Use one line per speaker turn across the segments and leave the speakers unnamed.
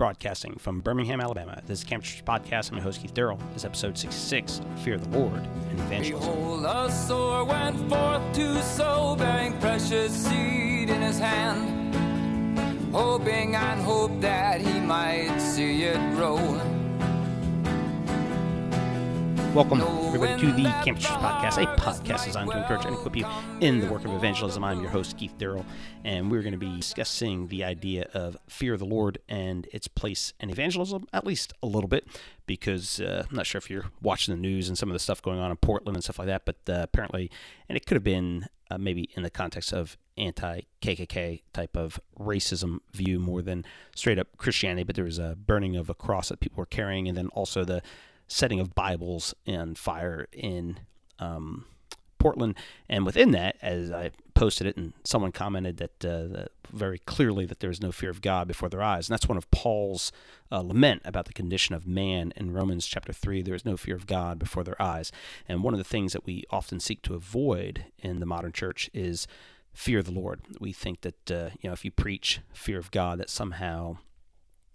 broadcasting from Birmingham, Alabama. This is Campus Podcast. I'm your host, Keith Darrell. This is episode 66 Fear the Lord and Evangelism.
Behold, a sower went forth to sow, bearing precious seed in his hand, hoping and hope that he might see it grow.
Welcome, everybody, to the Campus Church Podcast, a podcast designed to encourage and equip you in the work of evangelism. I'm your host, Keith Darrell, and we're going to be discussing the idea of fear of the Lord and its place in evangelism, at least a little bit, because uh, I'm not sure if you're watching the news and some of the stuff going on in Portland and stuff like that, but uh, apparently, and it could have been uh, maybe in the context of anti KKK type of racism view more than straight up Christianity, but there was a burning of a cross that people were carrying, and then also the setting of Bibles and fire in um, Portland. And within that, as I posted it, and someone commented that, uh, that very clearly that there is no fear of God before their eyes. And that's one of Paul's uh, lament about the condition of man in Romans chapter 3. There is no fear of God before their eyes. And one of the things that we often seek to avoid in the modern church is fear of the Lord. We think that, uh, you know, if you preach fear of God, that somehow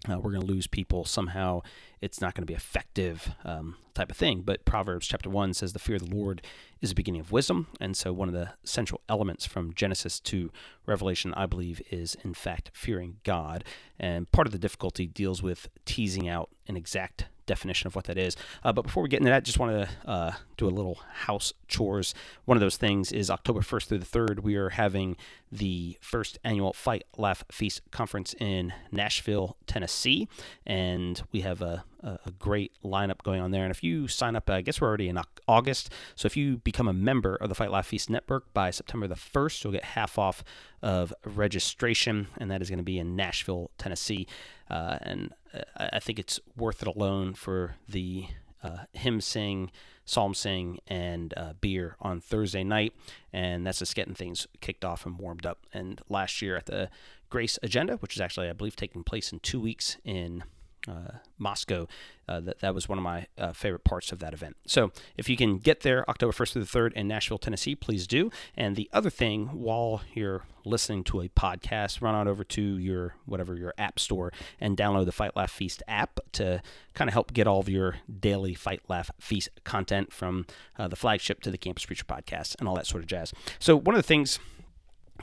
uh, we're going to lose people somehow. It's not going to be effective um, type of thing. But proverbs chapter 1 says the fear of the lord is the beginning of wisdom. And so one of the central elements from genesis to revelation i believe is in fact fearing god. And part of the difficulty deals with teasing out an exact definition of what that is. Uh, but before we get into that, just want to uh, do a little house chores. One of those things is October 1st through the 3rd, we are having the first annual Fight, Laugh, Feast conference in Nashville, Tennessee. And we have a, a great lineup going on there. And if you sign up, I guess we're already in August. So if you become a member of the Fight Laugh Feast Network by September the 1st, you'll get half off of registration. And that is going to be in Nashville, Tennessee. Uh, and uh, I think it's worth it alone for the uh, hymn sing, psalm sing, and uh, beer on Thursday night. And that's just getting things kicked off and warmed up. And last year at the Grace Agenda, which is actually, I believe, taking place in two weeks in uh, Moscow. Uh, that that was one of my uh, favorite parts of that event. So if you can get there October 1st through the 3rd in Nashville, Tennessee, please do. And the other thing, while you're listening to a podcast, run on over to your whatever your app store and download the Fight Laugh Feast app to kind of help get all of your daily Fight Laugh Feast content from uh, the flagship to the Campus Preacher podcast and all that sort of jazz. So one of the things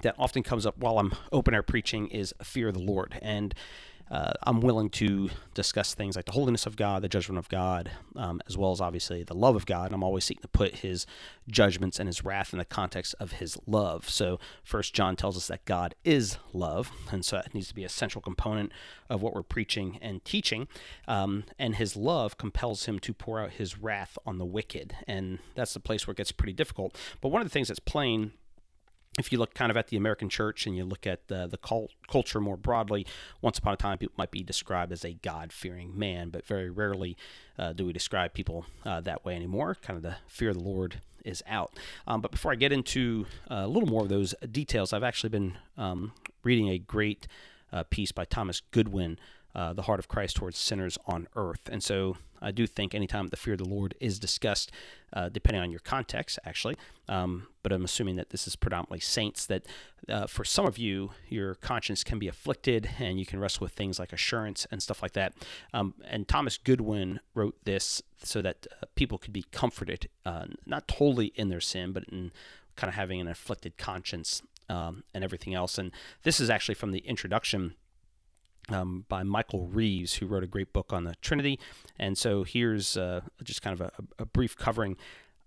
that often comes up while I'm open air preaching is fear of the Lord and uh, I'm willing to discuss things like the holiness of God, the judgment of God, um, as well as obviously the love of God. And I'm always seeking to put His judgments and His wrath in the context of His love. So First John tells us that God is love, and so that needs to be a central component of what we're preaching and teaching. Um, and His love compels Him to pour out His wrath on the wicked, and that's the place where it gets pretty difficult. But one of the things that's plain if you look kind of at the American church and you look at the, the cult, culture more broadly, once upon a time people might be described as a God fearing man, but very rarely uh, do we describe people uh, that way anymore. Kind of the fear of the Lord is out. Um, but before I get into uh, a little more of those details, I've actually been um, reading a great uh, piece by Thomas Goodwin uh, the heart of Christ towards sinners on earth. And so I do think anytime the fear of the Lord is discussed, uh, depending on your context, actually, um, but I'm assuming that this is predominantly saints, that uh, for some of you, your conscience can be afflicted and you can wrestle with things like assurance and stuff like that. Um, and Thomas Goodwin wrote this so that uh, people could be comforted, uh, not totally in their sin, but in kind of having an afflicted conscience um, and everything else. And this is actually from the introduction um, by Michael Reeves, who wrote a great book on the Trinity. And so here's uh, just kind of a, a brief covering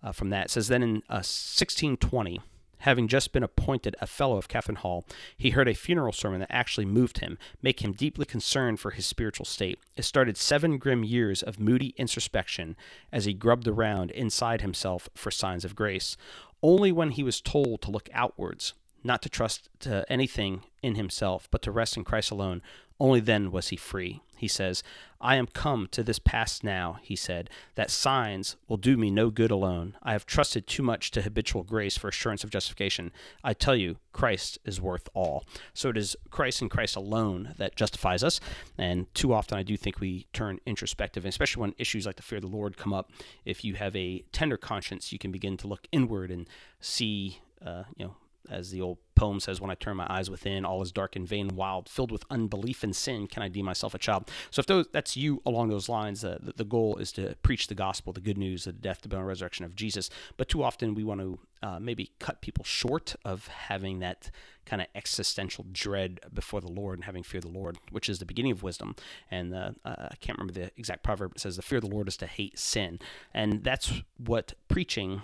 uh, from that. It says, Then in uh, 1620, having just been appointed a fellow of Catherine Hall, he heard a funeral sermon that actually moved him, make him deeply concerned for his spiritual state. It started seven grim years of moody introspection as he grubbed around inside himself for signs of grace. Only when he was told to look outwards, not to trust to anything in himself, but to rest in Christ alone, only then was he free. He says, I am come to this pass now, he said, that signs will do me no good alone. I have trusted too much to habitual grace for assurance of justification. I tell you, Christ is worth all. So it is Christ and Christ alone that justifies us. And too often I do think we turn introspective, especially when issues like the fear of the Lord come up. If you have a tender conscience, you can begin to look inward and see, uh, you know, as the old poem says, When I turn my eyes within, all is dark and vain wild, filled with unbelief and sin, can I deem myself a child? So if those, that's you along those lines, uh, the, the, goal is to preach the gospel, the good news, of the death, the burial, resurrection of Jesus. But too often we want to uh, maybe cut people short of having that kind of existential dread before the Lord and having fear of the Lord, which is the beginning of wisdom. And uh, uh, I can't remember the exact proverb. It says, The fear of the Lord is to hate sin. And that's what preaching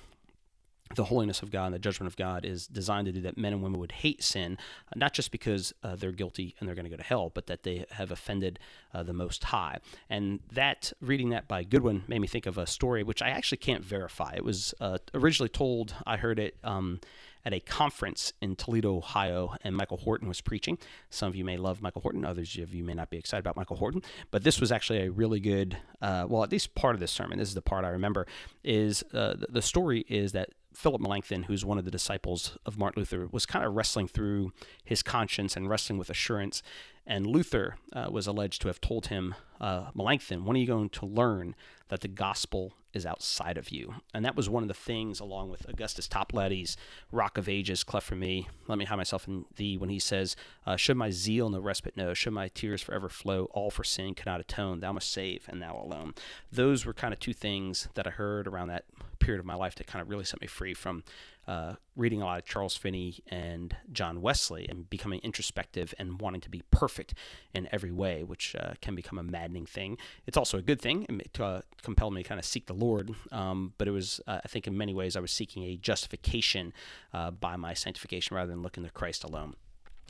the holiness of God and the judgment of God is designed to do that men and women would hate sin, uh, not just because uh, they're guilty and they're going to go to hell, but that they have offended uh, the Most High. And that, reading that by Goodwin, made me think of a story which I actually can't verify. It was uh, originally told, I heard it. Um, at a conference in Toledo, Ohio, and Michael Horton was preaching. Some of you may love Michael Horton, others of you may not be excited about Michael Horton, but this was actually a really good, uh, well, at least part of this sermon. This is the part I remember. Is uh, the story is that Philip Melanchthon, who's one of the disciples of Martin Luther, was kind of wrestling through his conscience and wrestling with assurance. And Luther uh, was alleged to have told him, uh, Melanchthon, when are you going to learn that the gospel is outside of you. And that was one of the things, along with Augustus Toplady's Rock of Ages, Cleft for Me, Let Me Hide Myself in Thee, when he says, uh, Should my zeal no respite know, should my tears forever flow, all for sin cannot atone, thou must save, and thou alone. Those were kind of two things that I heard around that period of my life that kind of really set me free from uh, reading a lot of Charles Finney and John Wesley and becoming introspective and wanting to be perfect in every way, which uh, can become a maddening thing. It's also a good thing. It uh, compelled me to kind of seek the Lord, um, but it was, uh, I think, in many ways, I was seeking a justification uh, by my sanctification rather than looking to Christ alone.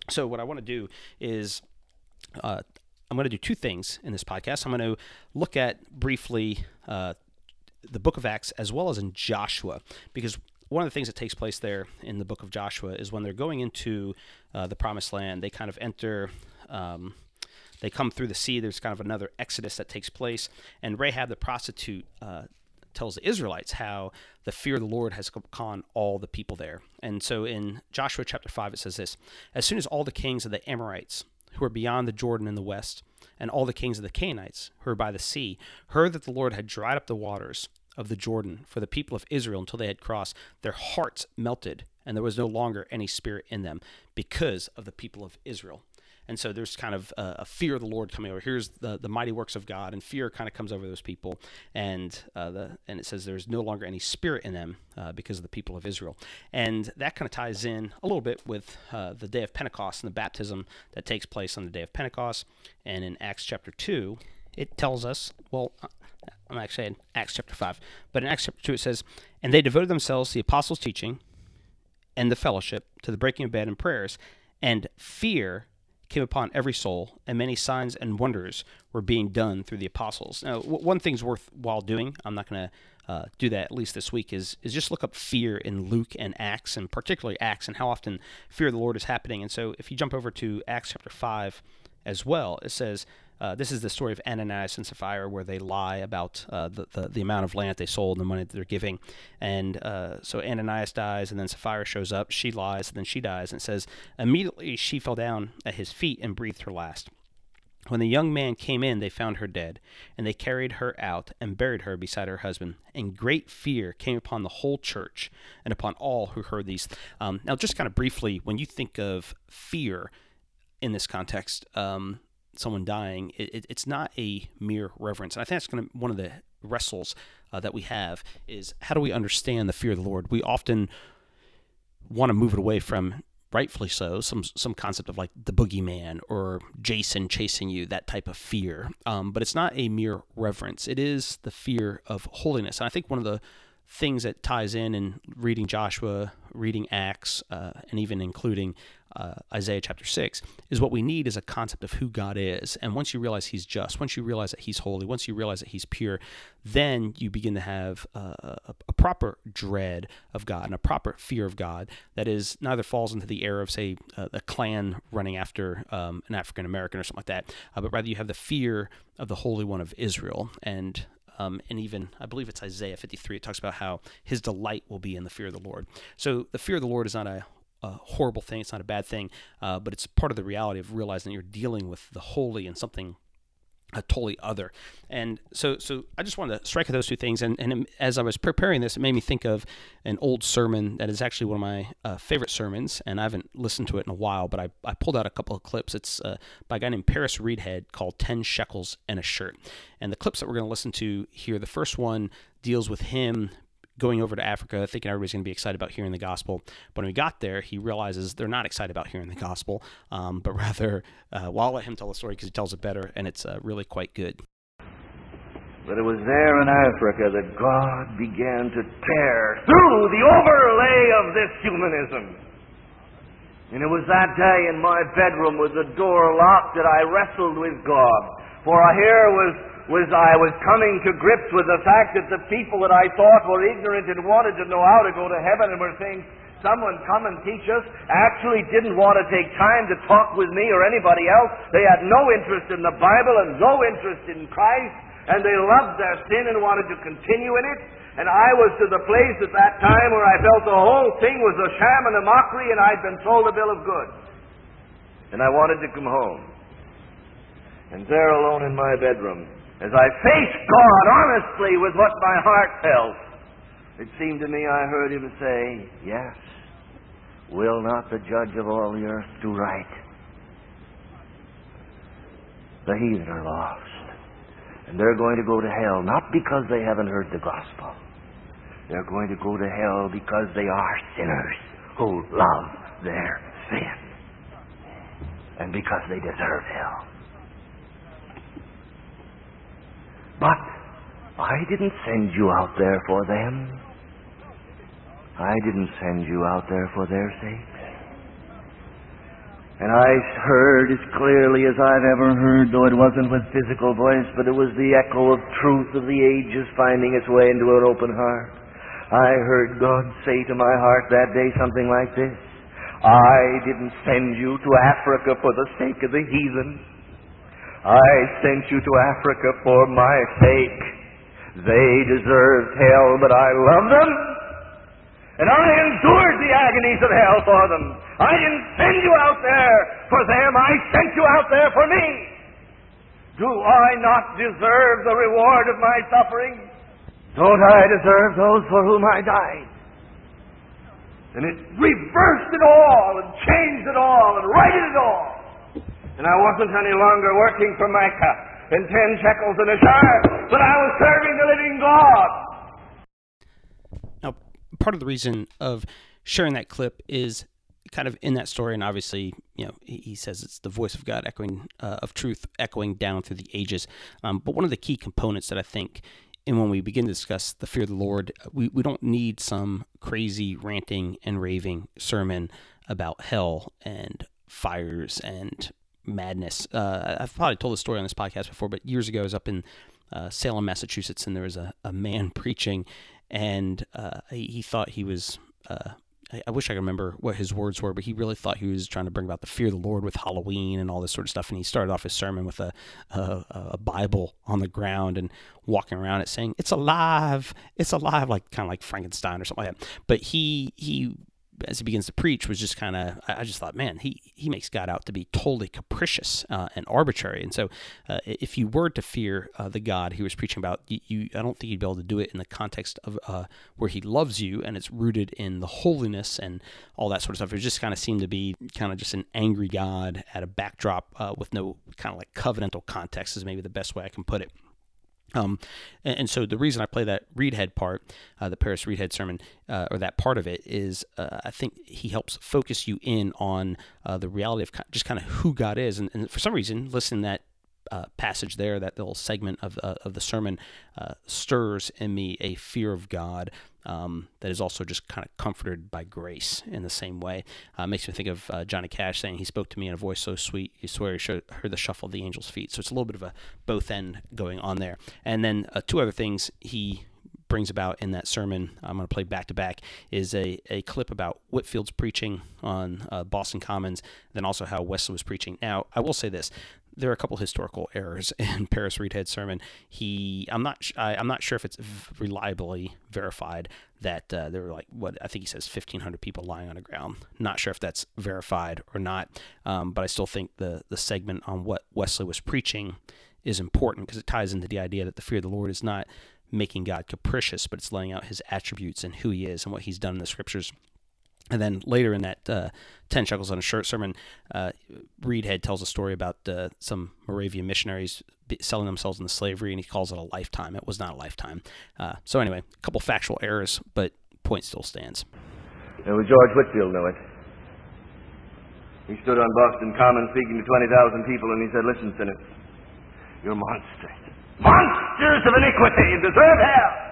So, what I want to do is uh, I'm going to do two things in this podcast. I'm going to look at briefly the book of Acts as well as in Joshua, because one of the things that takes place there in the book of Joshua is when they're going into uh, the promised land, they kind of enter. Um, they come through the sea. There's kind of another exodus that takes place, and Rahab the prostitute uh, tells the Israelites how the fear of the Lord has come upon all the people there. And so in Joshua chapter 5, it says this As soon as all the kings of the Amorites, who are beyond the Jordan in the west, and all the kings of the Canaanites, who are by the sea, heard that the Lord had dried up the waters of the Jordan for the people of Israel until they had crossed, their hearts melted, and there was no longer any spirit in them because of the people of Israel. And so there's kind of a, a fear of the Lord coming over. Here's the, the mighty works of God, and fear kind of comes over those people. And uh, the and it says there's no longer any spirit in them uh, because of the people of Israel. And that kind of ties in a little bit with uh, the day of Pentecost and the baptism that takes place on the day of Pentecost. And in Acts chapter 2, it tells us, well, I'm actually in Acts chapter 5. But in Acts chapter 2, it says, And they devoted themselves to the apostles' teaching and the fellowship, to the breaking of bread and prayers. And fear came upon every soul, and many signs and wonders were being done through the apostles. Now, w- one thing's worthwhile doing, I'm not going to uh, do that at least this week, is, is just look up fear in Luke and Acts, and particularly Acts, and how often fear of the Lord is happening. And so if you jump over to Acts chapter 5 as well, it says, uh, this is the story of Ananias and Sapphira, where they lie about uh, the, the, the amount of land they sold and the money that they're giving. And uh, so Ananias dies, and then Sapphira shows up. She lies, and then she dies. And it says, Immediately she fell down at his feet and breathed her last. When the young man came in, they found her dead, and they carried her out and buried her beside her husband. And great fear came upon the whole church and upon all who heard these. Um, now, just kind of briefly, when you think of fear in this context, um, someone dying, it, it's not a mere reverence. And I think that's going to one of the wrestles uh, that we have is how do we understand the fear of the Lord? We often want to move it away from rightfully so some some concept of like the boogeyman or Jason chasing you that type of fear um, but it's not a mere reverence it is the fear of holiness and I think one of the things that ties in in reading Joshua, reading Acts, uh, and even including uh, Isaiah chapter 6 is what we need is a concept of who God is. And once you realize He's just, once you realize that He's holy, once you realize that He's pure, then you begin to have uh, a, a, proper dread of God and a proper fear of God that is neither falls into the error of, say, uh, a Klan running after um, an African American or something like that, uh, but rather you have the fear of the Holy One of Israel. And um, and even, I believe it's Isaiah 53, it talks about how his delight will be in the fear of the Lord. So the fear of the Lord is not a, a horrible thing, it's not a bad thing, uh, but it's part of the reality of realizing that you're dealing with the holy and something a totally other. And so, so I just wanted to strike at those two things. And, and as I was preparing this, it made me think of an old sermon that is actually one of my uh, favorite sermons. And I haven't listened to it in a while, but I, I pulled out a couple of clips. It's uh, by a guy named Paris Reidhead called 10 Shekels and a Shirt. And the clips that we're going to listen to here, the first one deals with him going over to Africa, thinking everybody's going to be excited about hearing the gospel. But when he got there, he realizes they're not excited about hearing the gospel, um, but rather, uh, well, I'll let him tell the story because he tells it better, and it's uh, really quite good.
But it was there in Africa that God began to tear through the overlay of this humanism. And it was that day in my bedroom with the door locked that I wrestled with God. For here was was I was coming to grips with the fact that the people that I thought were ignorant and wanted to know how to go to heaven and were saying, someone come and teach us, actually didn't want to take time to talk with me or anybody else. They had no interest in the Bible and no interest in Christ, and they loved their sin and wanted to continue in it. And I was to the place at that time where I felt the whole thing was a sham and a mockery, and I'd been sold a bill of goods. And I wanted to come home. And there alone in my bedroom, as I faced God honestly with what my heart felt, it seemed to me I heard him say, Yes, will not the judge of all the earth do right? The heathen are lost. And they're going to go to hell not because they haven't heard the gospel. They're going to go to hell because they are sinners who love their sin. And because they deserve hell. But I didn't send you out there for them. I didn't send you out there for their sakes. And I heard as clearly as I've ever heard, though it wasn't with physical voice, but it was the echo of truth of the ages finding its way into an open heart. I heard God say to my heart that day something like this I didn't send you to Africa for the sake of the heathen. I sent you to Africa for my sake. They deserved hell, but I love them. And I endured the agonies of hell for them. I didn't send you out there for them. I sent you out there for me. Do I not deserve the reward of my suffering? Don't I deserve those for whom I died? And it reversed it all and changed it all and righted it all and I wasn't any longer working for Micah and ten shekels in a jar, but I was serving the living
God. Now, part of the reason of sharing that clip is kind of in that story, and obviously, you know, he says it's the voice of God echoing uh, of truth, echoing down through the ages. Um, but one of the key components that I think, and when we begin to discuss the fear of the Lord, we, we don't need some crazy ranting and raving sermon about hell and fires and madness. Uh, I've probably told this story on this podcast before, but years ago I was up in uh, Salem, Massachusetts, and there was a, a man preaching, and uh, he, he, thought he was. Uh, I, I wish I could remember what his words were, but he really thought he was trying to bring about the fear of the Lord with Halloween and all this sort of stuff. And he started off his sermon with a, a, a Bible on the ground and walking around it saying, "It's alive, it's alive," like kind of like Frankenstein or something like that. But he he as he begins to preach was just kind of I just thought, man, he he makes God out to be totally capricious uh, and arbitrary. And so, uh, if you were to fear uh, the God he was preaching about, you, you, I don't think you'd be able to do it in the context of uh, where He loves you and it's rooted in the holiness and all that sort of stuff. It just kind of seemed to be kind of just an angry God at a backdrop uh, with no kind of like covenantal context is maybe the best way I can put it. Um, and, and, so the reason I play that Reidhead part, uh, the Paris Reidhead sermon, uh, or that part of it, is uh, I think he helps focus you in on uh, the reality of just kind of who God is. And, and for some reason, listening that uh, passage there, that little segment of, uh, of the sermon, uh, stirs in me a fear of God um, that is also just kind of comforted by grace in the same way. Uh, makes me think of uh, Johnny Cash saying, He spoke to me in a voice so sweet, you swear you heard the shuffle of the angel's feet. So it's a little bit of a both end going on there. And then uh, two other things he brings about in that sermon I'm going to play back to back is a, a clip about Whitefield's preaching on uh, Boston Commons, then also how Wesley was preaching. Now, I will say this there are a couple historical errors in Paris Reidhead's sermon. He, I'm not, I, am not sure if it's reliably verified that uh, there were like what I think he says 1,500 people lying on the ground. Not sure if that's verified or not, um, but I still think the the segment on what Wesley was preaching is important because it ties into the idea that the fear of the Lord is not making God capricious, but it's laying out his attributes and who he is and what he's done in the scriptures. And then later in that uh, 10 Shekels on a Shirt sermon, uh, Reidhead tells a story about uh, some Moravian missionaries selling themselves into slavery, and he calls it a lifetime. It was not a lifetime. Uh, so, anyway, a couple factual errors, but point still stands.
And George Whitefield knew it. He stood on Boston Common speaking to 20,000 people, and he said, Listen, sinners, you're monsters. Monsters of iniquity and deserve hell.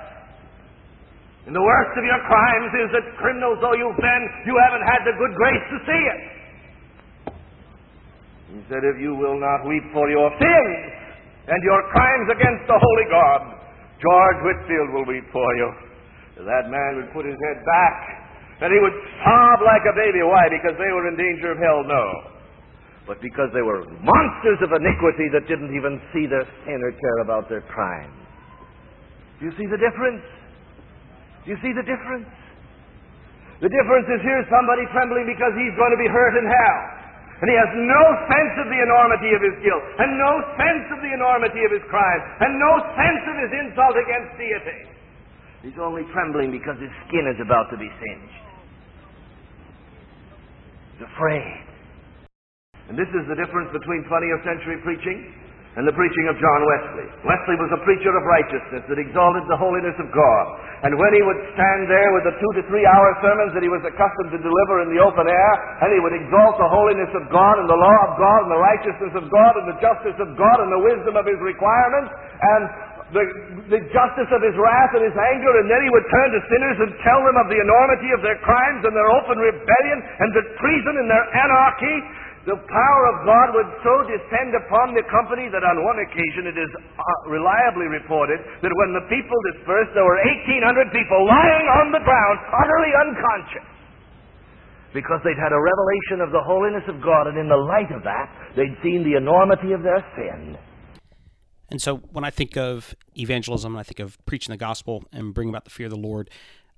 And the worst of your crimes is that criminals though you've been, you haven't had the good grace to see it. He said, If you will not weep for your sins and your crimes against the Holy God, George Whitefield will weep for you. That man would put his head back and he would sob like a baby. Why? Because they were in danger of hell? No. But because they were monsters of iniquity that didn't even see their sin or care about their crime. Do you see the difference? Do you see the difference? The difference is here's somebody trembling because he's going to be hurt in hell. And he has no sense of the enormity of his guilt, and no sense of the enormity of his crime, and no sense of his insult against deity. He's only trembling because his skin is about to be singed. He's afraid. And this is the difference between 20th century preaching and the preaching of John Wesley. Wesley was a preacher of righteousness that exalted the holiness of God. And when he would stand there with the two to three hour sermons that he was accustomed to deliver in the open air, and he would exalt the holiness of God and the law of God and the righteousness of God and the justice of God and the wisdom of his requirements and the, the justice of his wrath and his anger, and then he would turn to sinners and tell them of the enormity of their crimes and their open rebellion and the treason and their anarchy the power of God would so descend upon the company that on one occasion it is uh, reliably reported that when the people dispersed, there were 1,800 people lying on the ground, utterly unconscious. Because they'd had a revelation of the holiness of God, and in the light of that, they'd seen the enormity of their sin.
And so when I think of evangelism, I think of preaching the gospel and bringing about the fear of the Lord,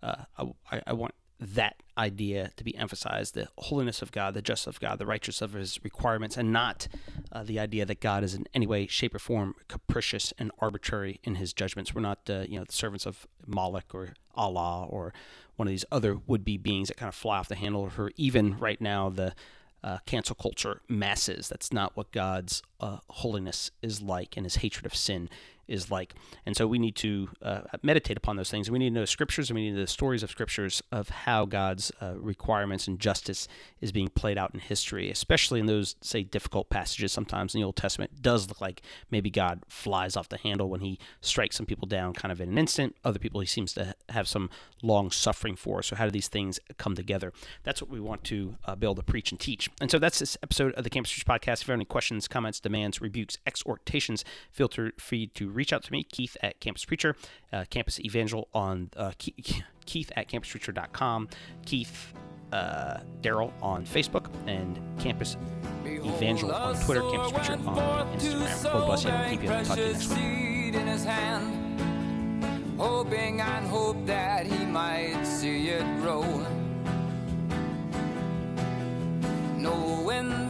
uh, I, I want that idea to be emphasized the holiness of God, the justice of God, the righteousness of his requirements, and not uh, the idea that God is in any way, shape, or form capricious and arbitrary in his judgments. We're not, uh, you know, the servants of Moloch or Allah or one of these other would be beings that kind of fly off the handle, or even right now, the uh, cancel culture masses. That's not what God's uh, holiness is like and his hatred of sin is like. And so we need to uh, meditate upon those things. We need to know scriptures and we need to know the stories of scriptures of how God's uh, requirements and justice is being played out in history, especially in those, say, difficult passages. Sometimes in the Old Testament, does look like maybe God flies off the handle when he strikes some people down kind of in an instant. Other people he seems to have some long suffering for. So, how do these things come together? That's what we want to uh, be able to preach and teach. And so, that's this episode of the Campus Preacher Podcast. If you have any questions, comments, demands, rebukes, exhortations, feel free to reach reach out to me, Keith at Campus Preacher, uh, Campus Evangel on uh, Keith at campuspreacher.com, Keith uh, Darrell on Facebook, and Campus Evangel on Twitter, Campus Preacher on Instagram. Lord bless you. Keep you. Talk to you next week. Hoping and hope that he might see it grow. Knowing